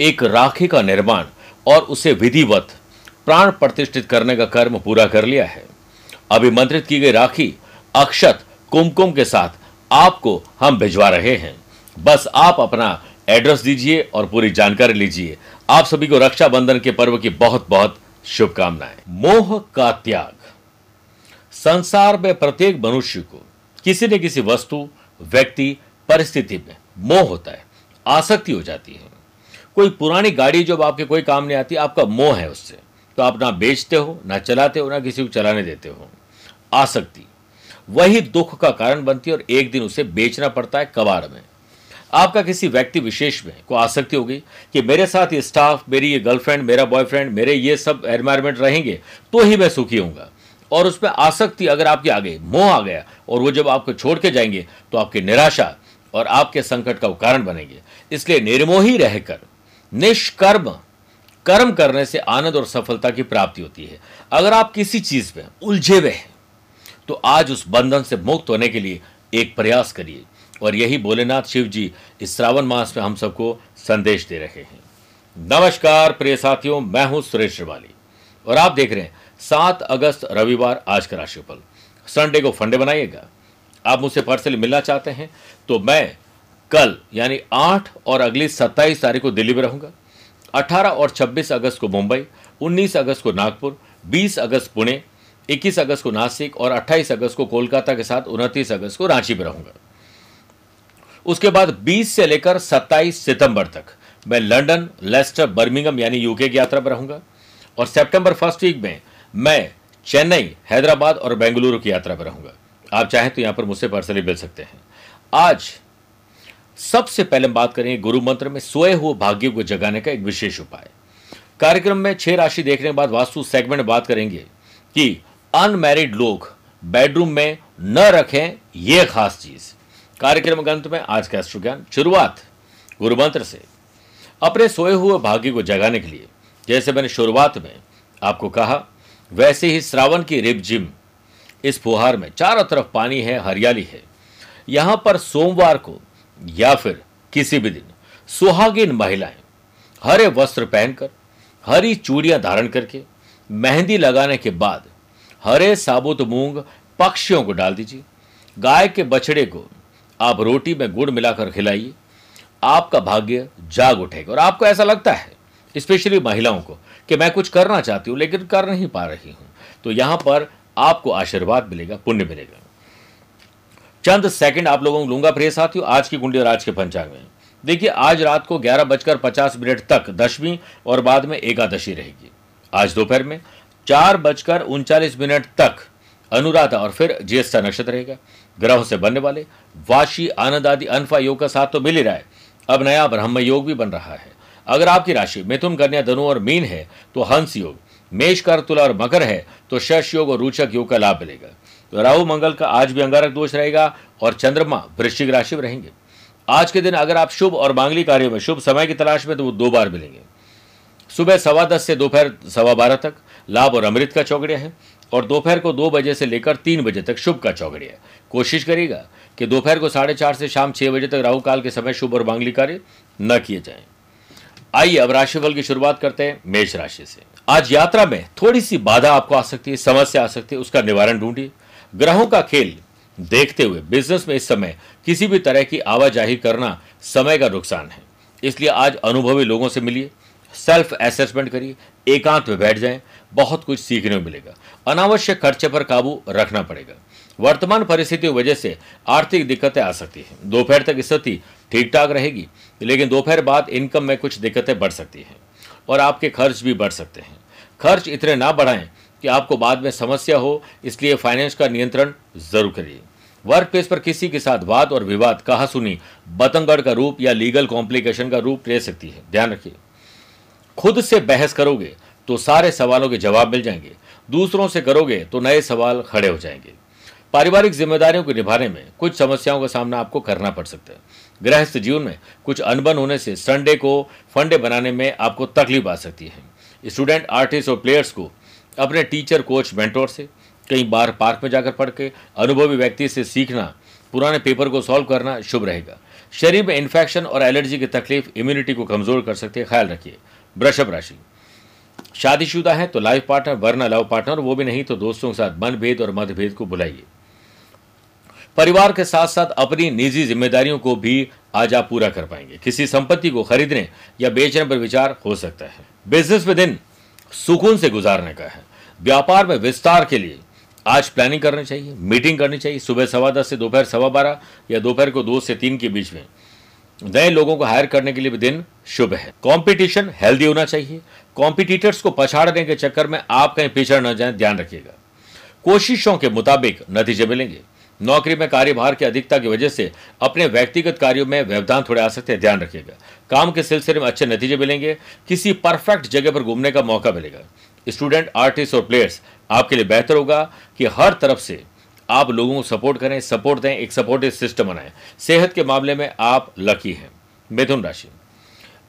एक राखी का निर्माण और उसे विधिवत, प्राण प्रतिष्ठित करने का कर्म पूरा कर लिया है। अभिमंत्रित की गई राखी अक्षत कुमकुम के साथ आपको हम भिजवा रहे हैं। बस आप अपना एड्रेस दीजिए और पूरी जानकारी लीजिए। आप सभी को रक्षाबंधन के पर्व की बहुत बहुत शुभकामनाएँ। मोह का त्याग। संसार में प्रत्येक मनुष्य को किसी न किसी वस्तु, व्यक्ति, परिस्थिति में मोह होता है। आसक्ति हो जाती है। कोई पुरानी गाड़ी जो आपके कोई काम नहीं आती, आपका मोह है उससे। तो आप ना बेचते हो, ना चलाते हो, ना किसी को चलाने देते हो। आसक्ति। वही दुख का कारण बनती है और एक दिन उसे बेचना पड़ता है कबाड़ में। आपका किसी व्यक्ति विशेष में को आसक्ति होगी कि मेरे साथ ये स्टाफ मेरी ये गर्लफ्रेंड मेरा बॉयफ्रेंड मेरे ये सब एनवायरमेंट रहेंगे तो ही मैं सुखी होऊँगा। और उसमें आसक्ति अगर आपके आ गई मोह आ गया और वो जब आपको छोड़ के जाएँगे तो आपकी निराशा और आपके संकट का कारण बनेंगे। इसलिए निर्मोही रहकर निष्कर्म, कर्म करने से आनंद और सफलता की प्राप्ति होती है। अगर आप किसी चीज़ में उलझे हुए हैं तो आज उस बंधन से मुक्त होने के लिए एक प्रयास करिए। और यही भोलेनाथ शिव जी इस श्रावण मास में हम सबको संदेश दे रहे हैं। नमस्कार, प्रिय साथियों, मैं हूँ सुरेश श्रिवाली। और आप देख रहे हैं, सात अगस्त रविवार आज का राशिफल। संडे को फंडे बनाइएगा। आप मुझसे पर्सनली मिलना चाहते हैं तो मैं कल, यानी आठ और अगली सत्ताईस तारीख को दिल्ली में रहूँगा। अठारह और छब्बीस अगस्त को मुंबई, उन्नीस अगस्त को नागपुर, बीस अगस्त पुणे, इक्कीस अगस्त को नासिक और अट्ठाईस अगस्त को कोलकाता के साथ उनतीस अगस्त को रांची में रहूँगा। उसके बाद 20 से लेकर 27 सितंबर तक मैं लंदन, लेस्टर, बर्मिंगम, यानी यूके की यात्रा पर रहूँगा और सितंबर फ़र्स्ट वीक में मैं चेन्नई, हैदराबाद और बेंगलुरु की यात्रा पर रहूँगा। आप चाहें तो यहाँ पर मुझसे पर्सनली मिल सकते हैं। आज सबसे पहले हम बात करेंगे गुरु मंत्र में सोए हुए भाग्य को जगाने का एक विशेष उपाय। कार्यक्रम में छह राशि देखने के बाद वास्तु सेगमेंट बात करेंगे कि अनमैरिड लोग बेडरूम में न रखें यह खास चीज़। कार्यक्रम अंत में आज का अश्रु ज्ञान, शुरुआत गुरु मंत्र से। अपने सोए हुए भाग्य को जगाने के लिए, जैसे मैंने शुरुआत में आपको कहा, वैसे ही श्रावण की रिप जिम इस फुहार में चारों तरफ़ पानी है, हरियाली है। यहाँ पर सोमवार को या फिर किसी भी दिन सुहागिन महिलाएँ हरे वस्त्र पहनकर, हरी चूड़ियाँ धारण करके, मेहंदी लगाने के बाद हरे साबुत मूंग पक्षियों को डाल दीजिए। गाय के बछड़े को आप रोटी में गुड़ मिलाकर खिलाइए। आपका भाग्य जाग उठेगा और आपको ऐसा लगता है, स्पेशली महिलाओं को, कि मैं कुछ करना चाहती हूँ, लेकिन कर नहीं पा रही हूँ। तो यहाँ पर आपको आशीर्वाद मिलेगा, पुण्य मिलेगा। चंद सेकंड आप लोगों को लूँगा प्रिय साथियों, आज की कुंडी और आज के पंचांग में। देखिए, आज रात को ग्यारह बजकर पचास मिनट तक दशवीं और बाद में एकादशी रहेगी। आज दोपहर में चार बजकर उनचालीस मिनट तक अनुराधा और फिर ज्येष्ठा नक्षत्र रहेगा। ग्रहों से बनने वाले वाशी, आनंद आदि, अनफा योग का साथ तो मिल ही रहा है। अब नया ब्रह्म योग भी बन रहा है। अगर आपकी राशि मिथुन, कन्या, धनु और मीन है तो हंस योग, मेष कर तुला और मकर है तो शश योग और रोचक योग का लाभ मिलेगा। तो राहु मंगल का आज भी अंगारक दोष रहेगा और चंद्रमा वृश्चिक राशि में रहेंगे। आज के दिन अगर आप शुभ और मांगली कार्यों में शुभ समय की तलाश में तो वो दो बार मिलेंगे। सुबह सवा दस से दोपहर सवा बारह तक लाभ और अमृत का चौकड़िया है और दोपहर को दो बजे से लेकर तीन बजे तक शुभ का चौगड़िया है। कोशिश करिएगा कि दोपहर को साढ़े चार से शाम छह बजे तक राहु काल के समय शुभ और मांगली कार्य न किए जाएँ। आइए अब राशिफल की शुरुआत करते हैं मेष राशि से। आज यात्रा में थोड़ी सी बाधा आपको आ सकती है, समस्या आ सकती है, उसका निवारण ढूंढिए। ग्रहों का खेल देखते हुए, बिज़नेस में इस समय किसी भी तरह की आवाजाही करना समय का नुकसान है। इसलिए आज अनुभवी लोगों से मिलिए, सेल्फ असेसमेंट करिए, एकांत में बैठ जाएँ, बहुत कुछ सीखने को मिलेगा। अनावश्यक खर्चे पर काबू रखना पड़ेगा। वर्तमान परिस्थितियों की वजह से आर्थिक दिक्कतें आ सकती हैं। दोपहर तक स्थिति ठीक ठाक रहेगी, लेकिन दोपहर बाद इनकम में कुछ दिक्कतें बढ़ सकती हैं और आपके खर्च भी बढ़ सकते हैं। खर्च इतने ना बढ़ाएँ कि आपको बाद में समस्या हो, इसलिए फाइनेंस का नियंत्रण ज़रूर करिए। वर्क प्लेस पर किसी के साथ वाद और विवाद कहा सुनी बतंगड़ का रूप या लीगल कॉम्प्लिकेशन का रूप ले सकती है। ध्यान रखिए। खुद से बहस करोगे तो सारे सवालों के जवाब मिल जाएँगे, दूसरों से करोगे तो नए सवाल खड़े हो जाएँगे। पारिवारिक जिम्मेदारियों को निभाने में कुछ समस्याओं का सामना आपको करना पड़ सकता है। गृहस्थ जीवन में कुछ अनबन होने से संडे को फंडे बनाने में आपको तकलीफ़ आ सकती है। स्टूडेंट, आर्टिस्ट और प्लेयर्स को अपने टीचर, कोच, मेंटोर से कई बार पार्क में जाकर पढ़ के अनुभवी व्यक्ति से सीखना, पुराने पेपर को सॉल्व करना शुभ रहेगा। शरीर में इन्फेक्शन और एलर्जी की तकलीफ़ इम्यूनिटी को कमज़ोर कर सकती है, ख्याल रखिए। वृषभ राशि। शादीशुदा है तो लाइफ पार्टनर वरना लव पार्टनर वो भी नहीं तो दोस्तों के साथ मनभेद और मतभेद को बुलाइए परिवार के साथ साथ अपनी निजी जिम्मेदारियों को भी आज आप पूरा कर पाएँगे। किसी संपत्ति को खरीदने या बेचने पर विचार हो सकता है। बिज़नेस में दिन सुकून से गुजारने का है। व्यापार में विस्तार के लिए आज प्लानिंग करनी चाहिए मीटिंग करनी चाहिए, सुबह सवा दस से दोपहर सवा बारह या दोपहर को दो से तीन के बीच में। नए लोगों को हायर करने के लिए भी दिन शुभ है। कंपटीशन हेल्दी होना चाहिए। कॉम्पिटिटर्स को पछाड़ने के चक्कर में आप कहीं पिछड़ न जाए, ध्यान रखिएगा। कोशिशों के मुताबिक नतीजे मिलेंगे। नौकरी में कार्यभार की अधिकता की वजह से अपने व्यक्तिगत कार्यों में व्यवधान थोड़े आ सकते हैं, ध्यान रखिएगा। काम के सिलसिले में अच्छे नतीजे मिलेंगे, किसी परफेक्ट जगह पर घूमने का मौका मिलेगा। स्टूडेंट, आर्टिस्ट और प्लेयर्स, आपके लिए बेहतर होगा कि हर तरफ़ से आप लोगों को सपोर्ट करें, सपोर्ट दें, एक सपोर्टिव सिस्टम बनाएँ। सेहत के मामले में आप लकी हैं। मिथुन राशि।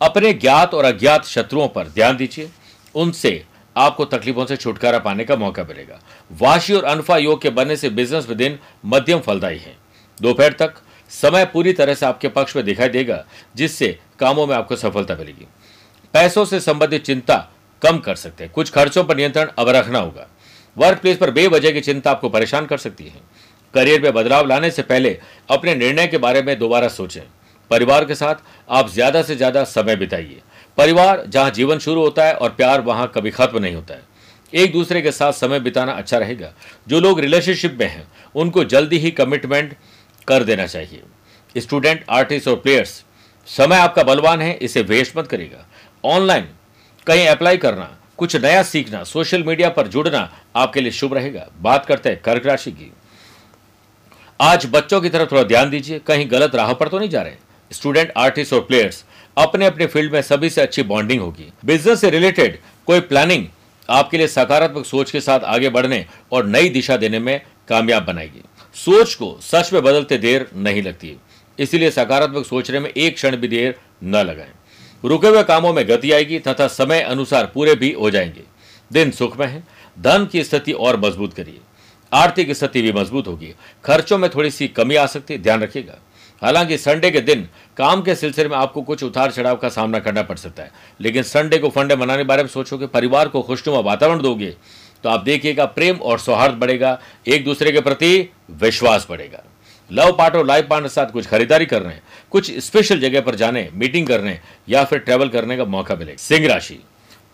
अपने ज्ञात और अज्ञात शत्रुओं पर ध्यान दीजिए। उनसे आपको तकलीफों से छुटकारा पाने का मौका मिलेगा। वाशी और अनफा योग के बनने से बिज़नेस में दिन मध्यम फलदायी है। दोपहर तक समय पूरी तरह से आपके पक्ष में दिखाई देगा, जिससे कामों में आपको सफलता मिलेगी। पैसों से संबंधित चिंता कम कर सकते हैं। कुछ खर्चों पर नियंत्रण अब रखना होगा। वर्क प्लेस पर बेवजह की चिंता आपको परेशान कर सकती है। करियर में बदलाव लाने से पहले अपने निर्णय के बारे में दोबारा सोचें। परिवार के साथ आप ज़्यादा से ज़्यादा समय बिताइए। परिवार जहाँ जीवन शुरू होता है और प्यार वहाँ कभी खत्म नहीं होता है। एक दूसरे के साथ समय बिताना अच्छा रहेगा। जो लोग रिलेशनशिप में हैं, उनको जल्दी ही कमिटमेंट कर देना चाहिए। स्टूडेंट आर्टिस्ट और प्लेयर्स समय आपका बलवान है, इसे वेस्ट मत करेगा ऑनलाइन कहीं अप्लाई करना, कुछ नया सीखना सोशल मीडिया पर जुड़ना आपके लिए शुभ रहेगा। बात करते हैं कर्क राशि की। आज बच्चों की तरफ़ थोड़ा ध्यान दीजिए, कहीं गलत राह पर तो नहीं जा रहे। स्टूडेंट आर्टिस्ट और प्लेयर्स अपने अपने फ़ील्ड में सभी से अच्छी बॉन्डिंग होगी। बिज़नेस से रिलेटेड कोई प्लानिंग आपके लिए सकारात्मक सोच के साथ आगे बढ़ने और नई दिशा देने में कामयाब बनाएगी। सोच को सच में बदलते देर नहीं लगती। इसीलिए सकारात्मक सोचने में एक क्षण भी देर न लगाएँ। रुके हुए कामों में गति आएगी तथा समय अनुसार पूरे भी हो जाएँगे। दिन सुख में है, धन की स्थिति और मज़बूत करिए। आर्थिक स्थिति भी मज़बूत होगी। खर्चों में थोड़ी सी कमी आ सकती है ध्यान रखिएगा। हालाँकि संडे के दिन काम के सिलसिले में आपको कुछ उतार चढ़ाव का सामना करना पड़ सकता है। लेकिन संडे को फंडे मनाने बारे में सोचोगे परिवार को खुशनुमा वातावरण दोगे तो आप देखिएगा प्रेम और सौहार्द बढ़ेगा, एक दूसरे के प्रति विश्वास बढ़ेगा। लव पार्ट और लाइफ पार्टनर साथ कुछ खरीदारी कर रहे हैं, कुछ स्पेशल जगह पर जाने मीटिंग करने या फिर ट्रेवल करने का मौका मिलेगा सिंह राशि,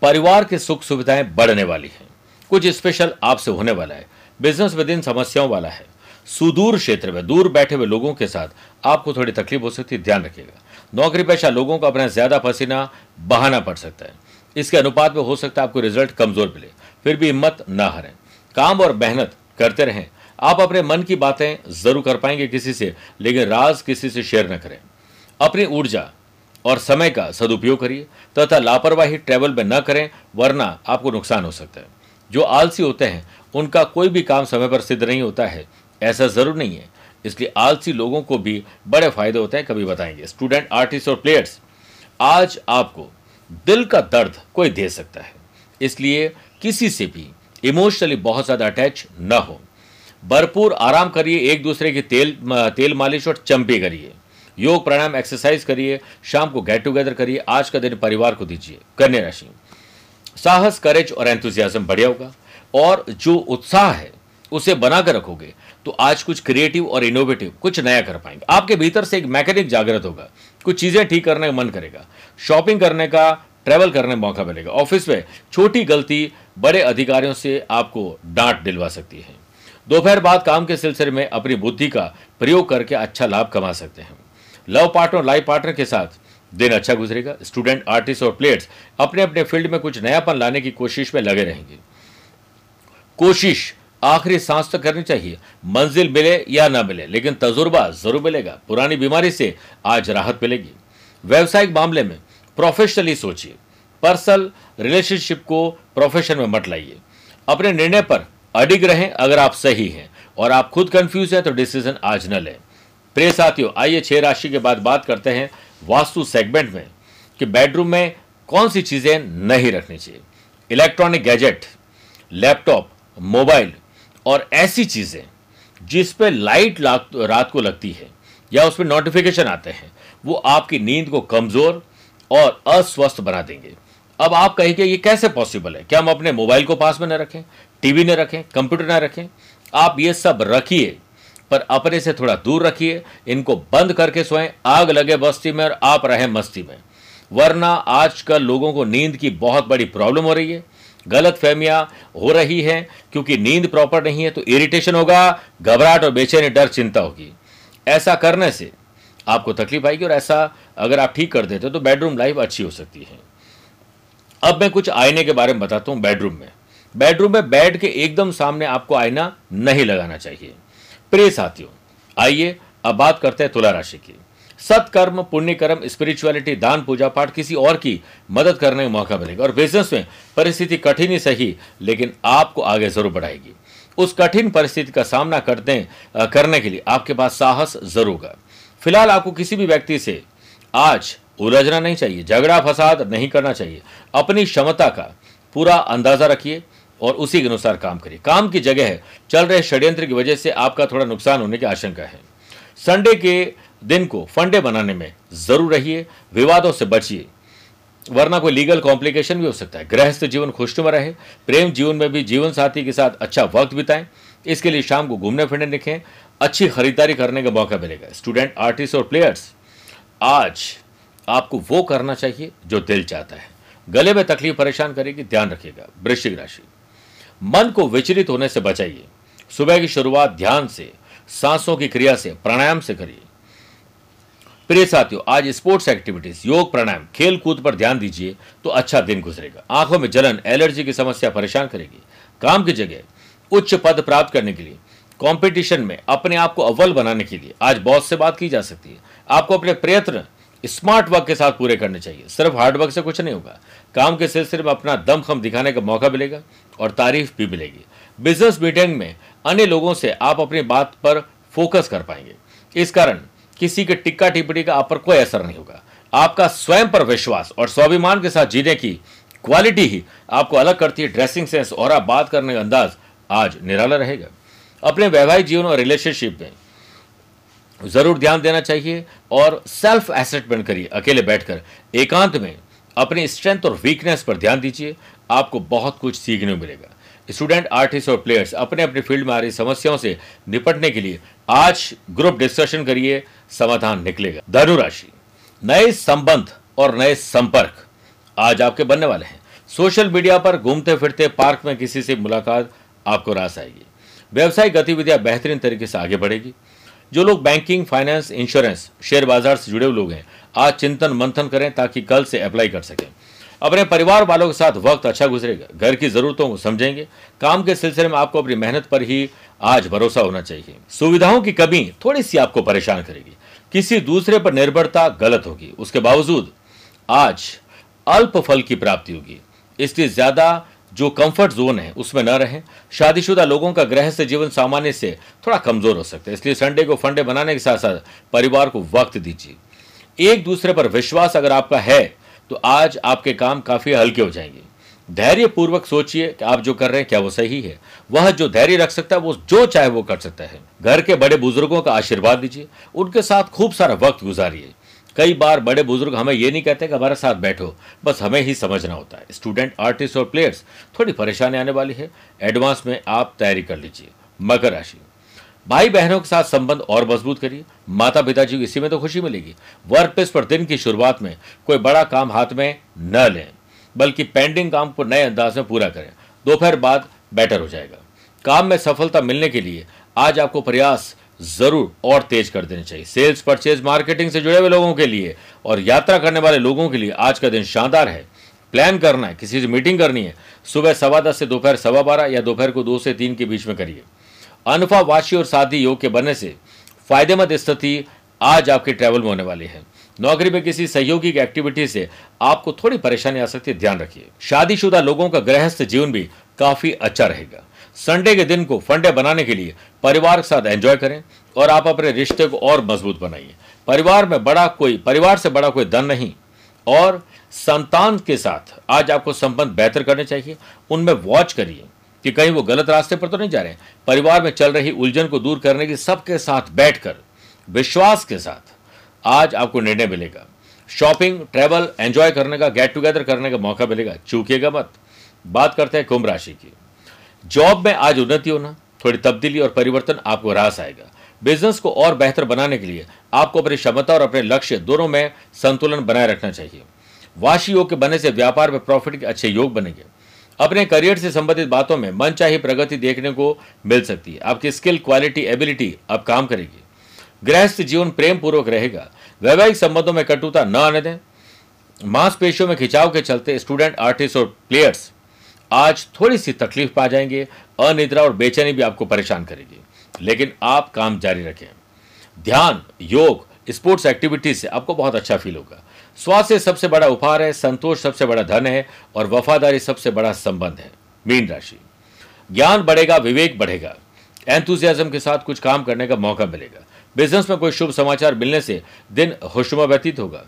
परिवार की सुख सुविधाएँ बढ़ने वाली हैं। कुछ स्पेशल आपसे होने वाला है। बिज़नेस विद इन समस्याओं वाला है। सुदूर क्षेत्र में, दूर बैठे हुए लोगों के साथ आपको थोड़ी तकलीफ़ हो सकती है ध्यान रखिएगा। नौकरी पेशा लोगों को अपना ज़्यादा पसीना बहाना पड़ सकता है। इसके अनुपात में हो सकता है आपको रिज़ल्ट कमज़ोर मिले। फिर भी हिम्मत ना हारें। काम और मेहनत करते रहें। आप अपने मन की बातें ज़रूर कर पाएँगे किसी से, लेकिन राज किसी से शेयर न करें। अपनी ऊर्जा और समय का सदुपयोग करिए, तथा लापरवाही ट्रेवल में न करें, वरना आपको नुकसान हो सकता है। जो आलसी होते हैं, उनका कोई भी काम समय पर सिद्ध नहीं होता है। ऐसा ज़रूर नहीं है। इसलिए आलसी लोगों को भी बड़े फ़ायदे होते हैं, कभी बताएँगे। स्टूडेंट आर्टिस्ट और प्लेयर्स आज आपको दिल का दर्द कोई दे सकता है। इसलिए किसी से भी इमोशनली बहुत ज़्यादा अटैच न हो। भरपूर आराम करिए, एक दूसरे की तेल तेल मालिश और चंपे करिए। योग प्राणायाम एक्सरसाइज करिए, शाम को गेट टुगेदर करिए, आज का दिन परिवार को दीजिए। कन्या राशि, साहस करेज और एंथुजियाज्म बढ़िया होगा। और जो उत्साह है, उसे बनाकर रखोगे तो आज कुछ क्रिएटिव और इनोवेटिव कुछ नया कर पाएँगे। आपके भीतर से एक मैकेनिक जागृत होगा। कुछ चीज़ें ठीक करने का मन करेगा। शॉपिंग करने का ट्रेवल करने का मौका मिलेगा। ऑफ़िस में छोटी गलती बड़े अधिकारियों से आपको डांट दिलवा सकती है। दोपहर बाद काम के सिलसिले में अपनी बुद्धि का प्रयोग करके अच्छा लाभ कमा सकते हैं। लव पार्टनर लाइफ पार्टनर के साथ दिन अच्छा गुजरेगा। स्टूडेंट आर्टिस्ट और प्लेयर्स अपने अपने फ़ील्ड में कुछ नयापन लाने की कोशिश में लगे रहेंगे। कोशिश आखिरी सांस तक करनी चाहिए। मंजिल मिले या ना मिले, लेकिन तजुर्बा ज़रूर मिलेगा। पुरानी बीमारी से आज राहत मिलेगी। व्यवसायिक मामले में प्रोफेशनली सोचिए। पर्सनल रिलेशनशिप को प्रोफेशन में मत लाइए। अपने निर्णय पर अडिग रहें अगर आप सही हैं और आप खुद कंफ्यूज हैं तो डिसीज़न आज न लें। प्रिय साथियों, आइए छह राशि के बाद बात करते हैं वास्तु सेगमेंट में कि बेडरूम में कौन सी चीज़ें नहीं रखनी चाहिए। इलेक्ट्रॉनिक गैजेट लैपटॉप मोबाइल और ऐसी चीज़ें जिस पे लाइट रात को लगती है, या उसमें नोटिफिकेशन आते हैं, वो आपकी नींद को कमज़ोर और अस्वस्थ बना देंगे। अब आप कहेंगे, ये कैसे पॉसिबल है? क्या हम अपने मोबाइल को पास में न रखें टीवी न रखें कंप्यूटर न रखें? आप ये सब रखिए, पर अपने से थोड़ा दूर रखिए, इनको बंद करके सोएँ, आग लगे बस्ती में और आप रहें मस्ती में। वरना आजकल लोगों को नींद की बहुत बड़ी प्रॉब्लम हो रही है। गलत फहमियाँ हो रही हैं, क्योंकि नींद प्रॉपर नहीं है तो इरिटेशन होगा, घबराहट और बेचैनी, डर, चिंता होगी। ऐसा करने से आपको तकलीफ़ आएगी और ऐसा अगर आप ठीक कर देते हो तो बेडरूम लाइफ अच्छी हो सकती है। अब मैं कुछ आईने के बारे में बताता हूँ बेडरूम में। बेडरूम में बेड के एकदम सामने आपको आईना नहीं लगाना चाहिए। प्रिय साथियों, आइए अब बात करते हैं तुला राशि की। सत्कर्म पुण्य कर्म स्पिरिचुअलिटी दान, पूजा पाठ किसी और की मदद करने का मौका मिलेगा। और बिज़नेस में परिस्थिति कठिन ही सही, लेकिन आपको आगे ज़रूर बढ़ाएगी। उस कठिन परिस्थिति का सामना करते करने के लिए आपके पास साहस ज़रूर होगा फ़िलहाल आपको किसी भी व्यक्ति से आज उलझना नहीं चाहिए, झगड़ा, फसाद नहीं करना चाहिए। अपनी क्षमता का पूरा अंदाज़ा रखिए और उसी के अनुसार काम करिए। काम की जगह चल रहे षड्यंत्र की वजह से आपका थोड़ा नुकसान होने की आशंका है। संडे के दिन को फंडे बनाने में ज़रूर रहिए, विवादों से बचिए। वरना कोई लीगल कॉम्प्लिकेशन भी हो सकता है। गृहस्थ जीवन खुशनुमा रहे, प्रेम जीवन में भी जीवन साथी के साथ अच्छा वक्त बिताएँ। इसके लिए शाम को घूमने फिरने निकलें अच्छी खरीदारी करने का मौका मिलेगा। स्टूडेंट आर्टिस्ट और प्लेयर्स आज आपको वो करना चाहिए जो दिल चाहता है। गले में तकलीफ़ परेशान करेगी, ध्यान रखिएगा। वृश्चिक राशि। मन को विचलित होने से बचाइए। सुबह की शुरुआत ध्यान से, सांसों की क्रिया से, प्राणायाम से करिए। प्रिय साथियों, आज स्पोर्ट्स एक्टिविटीज़ योग प्राणायाम खेल कूद पर ध्यान दीजिए तो अच्छा दिन गुजरेगा। आँखों में जलन एलर्जी की समस्या परेशान करेगी। काम की जगह उच्च पद प्राप्त करने के लिए कंपटीशन में अपने आप को अव्वल बनाने के लिए आज बॉस से बात की जा सकती है। आपको अपने प्रयत्न स्मार्ट वर्क के साथ पूरे करने चाहिए। सिर्फ़ हार्ड वर्क से कुछ नहीं होगा। काम के सिलसिले में अपना दम खम दिखाने का मौका मिलेगा और तारीफ़ भी मिलेगी। बिज़नेस मीटिंग में अन्य लोगों से आप अपनी बात पर फोकस कर पाएँगे। इस कारण किसी के टिक्का टिप्पणी का आप पर कोई असर नहीं होगा। आपका स्वयं पर विश्वास और स्वाभिमान के साथ जीने की क्वालिटी ही आपको अलग करती है। ड्रेसिंग सेंस और बात करने का अंदाज आज निराला रहेगा। अपने वैवाहिक जीवन और रिलेशनशिप में ज़रूर ध्यान देना चाहिए और सेल्फ एसेसमेंट करिए। अकेले बैठकर एकांत में अपनी स्ट्रेंथ और वीकनेस पर ध्यान दीजिए। आपको बहुत कुछ सीखने को मिलेगा। स्टूडेंट आर्टिस्ट और प्लेयर्स अपने अपने फ़ील्ड में आ रही समस्याओं से निपटने के लिए आज ग्रुप डिस्कशन करिए, समाधान निकलेगा। धनुराशि नए संबंध और नए संपर्क आज आपके बनने वाले हैं। सोशल मीडिया पर घूमते फिरते पार्क में किसी से मुलाकात, आपको रास आएगी। व्यवसायिक गतिविधियाँ बेहतरीन तरीके से आगे बढ़ेगी। जो लोग बैंकिंग फाइनेंस इंश्योरेंस शेयर बाज़ार से जुड़े हुए लोग हैं, आज चिंतन मंथन करें ताकि कल से अप्लाई कर सकें। अपने परिवार वालों के साथ वक्त अच्छा गुजरेगा। घर की जरूरतों को समझेंगे। काम के सिलसिले में आपको अपनी मेहनत पर ही आज भरोसा होना चाहिए। सुविधाओं की कमी थोड़ी सी आपको परेशान करेगी। किसी दूसरे पर निर्भरता गलत होगी। उसके बावजूद आज अल्प फल की प्राप्ति होगी। इसलिए ज़्यादा जो कंफर्ट जोन है, उसमें न रहें। शादीशुदा लोगों का गृहस्थ जीवन सामान्य से थोड़ा कमज़ोर हो सकता है। इसलिए संडे को फंडे बनाने के साथ साथ परिवार को वक्त दीजिए। एक दूसरे पर विश्वास अगर आपका है तो आज आपके काम काफ़ी हल्के हो जाएँगे। धैर्य पूर्वक सोचिए कि आप जो कर रहे हैं, क्या वो सही है? वह जो धैर्य रख सकता है, वो जो चाहे वो कर सकता है। घर के बड़े बुज़ुर्गों का आशीर्वाद दीजिए। उनके साथ खूब सारा वक्त गुजारिए। कई बार बड़े बुज़ुर्ग हमें ये नहीं कहते कि हमारे साथ बैठो। बस हमें ही समझना होता है। स्टूडेंट, आर्टिस्ट और प्लेयर्स, थोड़ी परेशानी आने वाली है। एडवांस में आप तैयारी कर लीजिए। मकर राशि। भाई बहनों के साथ संबंध और मज़बूत करिए। माता पिताजी को इसी में तो खुशी मिलेगी। वर्क प्लेस पर दिन की शुरुआत में कोई बड़ा काम हाथ में न लें, बल्कि पेंडिंग काम को नए अंदाज में पूरा करें। दोपहर बाद बेटर हो जाएगा। काम में सफलता मिलने के लिए आज आपको प्रयास ज़रूर और तेज कर देने चाहिए। सेल्स परचेज मार्केटिंग से जुड़े हुए लोगों के लिए और यात्रा करने वाले लोगों के लिए आज का दिन शानदार है। प्लान करना है, किसी से मीटिंग करनी है। सुबह सवा दस से दोपहर सवा बारह या दोपहर को दो से तीन के बीच में करिए। अनफा वाशी और शादी योग के बनने से फ़ायदेमंद स्थिति आज आपके ट्रैवल में होने वाली है। नौकरी में किसी सहयोगी की एक्टिविटी से आपको थोड़ी परेशानी आ सकती है, ध्यान रखिए। शादीशुदा लोगों का गृहस्थ जीवन भी काफ़ी अच्छा रहेगा। संडे के दिन को फंडे बनाने के लिए परिवार के साथ एंजॉय करें और आप अपने रिश्ते को और मज़बूत बनाइए। परिवार में बड़ा कोई, परिवार से बड़ा कोई धन नहीं और संतान के साथ आज आपको संबंध बेहतर करने चाहिए। उनमें वॉच करिए। कि कहीं वो गलत रास्ते पर तो नहीं जा रहे परिवार में चल रही उलझन को दूर करने की सबके साथ बैठकर, विश्वास के साथ आज आपको निर्णय मिलेगा। शॉपिंग, ट्रैवल, एंजॉय करने का, गेट टुगेदर करने का मौका मिलेगा। चूकिएगा मत। बात करते हैं कुंभ राशि की। जॉब में आज उन्नति होना, थोड़ी तब्दीली और परिवर्तन आपको रास आएगा। बिज़नेस को और बेहतर बनाने के लिए आपको अपनी क्षमता और अपने लक्ष्य दोनों में संतुलन बनाए रखना चाहिए। वाशी योग के बनने से व्यापार में प्रॉफिट के अच्छे योग बनेंगे। अपने करियर से संबंधित बातों में मन चाही प्रगति देखने को मिल सकती है। आपकी स्किल, क्वालिटी, एबिलिटी अब काम करेगी। गृहस्थ जीवन प्रेम पूर्वक रहेगा। वैवाहिक संबंधों में कटुता न आने दें। मांसपेशियों में खिंचाव के चलते स्टूडेंट, आर्टिस्ट और प्लेयर्स आज थोड़ी सी तकलीफ़ पा जाएँगे। अनिद्रा और बेचैनी भी आपको परेशान करेगी। लेकिन आप काम जारी रखें। ध्यान, योग, स्पोर्ट्स एक्टिविटीज़ से आपको बहुत अच्छा फील होगा। स्वास्थ्य सबसे बड़ा उपहार है, संतोष सबसे बड़ा धन है और वफादारी सबसे बड़ा संबंध है। मीन राशि। ज्ञान बढ़ेगा, विवेक बढ़ेगा। एंथुजियाज्म के साथ कुछ काम करने का मौका मिलेगा। बिज़नेस में कोई शुभ समाचार मिलने से दिन खुशनुमा व्यतीत होगा।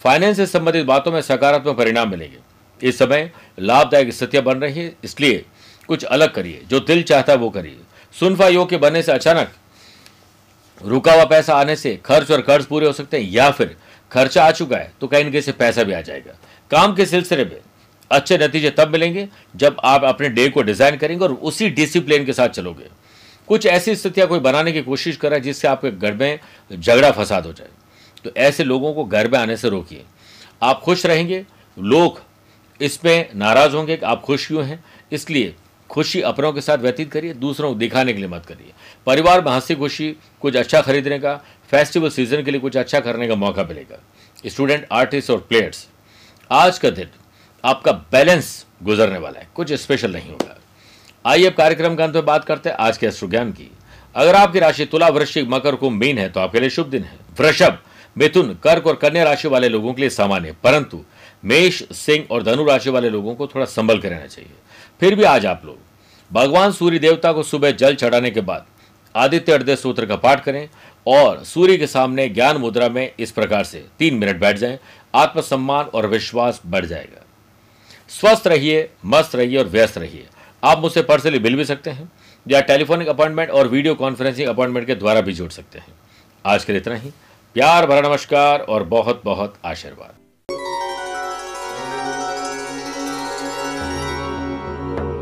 फाइनेंस से संबंधित बातों में सकारात्मक परिणाम मिलेंगे। इस समय लाभदायक स्थितियाँ बन रही है, इसलिए कुछ अलग करिए, जो दिल चाहता है वो करिए। सुनफा योग के बनने से अचानक रुका हुआ पैसा आने से खर्च और कर्ज पूरे हो सकते हैं या फिर खर्चा आ चुका है तो कहीं ना कहीं से पैसा भी आ जाएगा। काम के सिलसिले में अच्छे नतीजे तब मिलेंगे जब आप अपने डे को डिज़ाइन करेंगे और उसी डिसिप्लिन के साथ चलोगे। कुछ ऐसी स्थितियाँ कोई बनाने की कोशिश कर जिससे आपके घर में झगड़ा फसाद हो जाए। तो ऐसे लोगों को घर में आने से रोकिए। आप खुश रहेंगे, लोग इसमें नाराज़ होंगे कि आप खुश क्यों हैं। इसलिए खुशी अपनों के साथ व्यतीत करिए, दूसरों को दिखाने के लिए मत करिए। परिवार में हँसी खुशी कुछ अच्छा खरीदने का फेस्टिवल सीज़न के लिए कुछ अच्छा करने का मौका मिलेगा। स्टूडेंट, आर्टिस्ट और प्लेयर्स, आज का दिन आपका बैलेंस गुजरने वाला है। कुछ स्पेशल नहीं होगा। आइए अब कार्यक्रम के अंत में बात करते हैं आज के अश्रु ज्ञान की। अगर आपकी राशि तुला, वृश्चिक, मकर को मीन है तो आपके लिए शुभ दिन है। वृषभ, मिथुन, कर्क और कन्या राशि वाले लोगों के लिए सामान्य परंतु मेष, सिंह और धनु राशि वाले लोगों को थोड़ा संभल के रहना चाहिए। फिर भी आज आप लोग भगवान सूर्य देवता को सुबह जल चढ़ाने के बाद आदित्य हृदय सूत्र का पाठ करें। और सूर्य के सामने ज्ञान मुद्रा में इस प्रकार से तीन मिनट बैठ जाएँ, आत्मसम्मान और विश्वास बढ़ जाएगा। स्वस्थ रहिए, मस्त रहिए और व्यस्त रहिए। आप मुझसे पर्सनली मिल भी सकते हैं, या टेलीफोनिक अपॉइंटमेंट और वीडियो कॉन्फ्रेंसिंग अपॉइंटमेंट के द्वारा भी जुड़ सकते हैं। आज के लिए इतना ही। प्यार भरा नमस्कार और बहुत बहुत आशीर्वाद।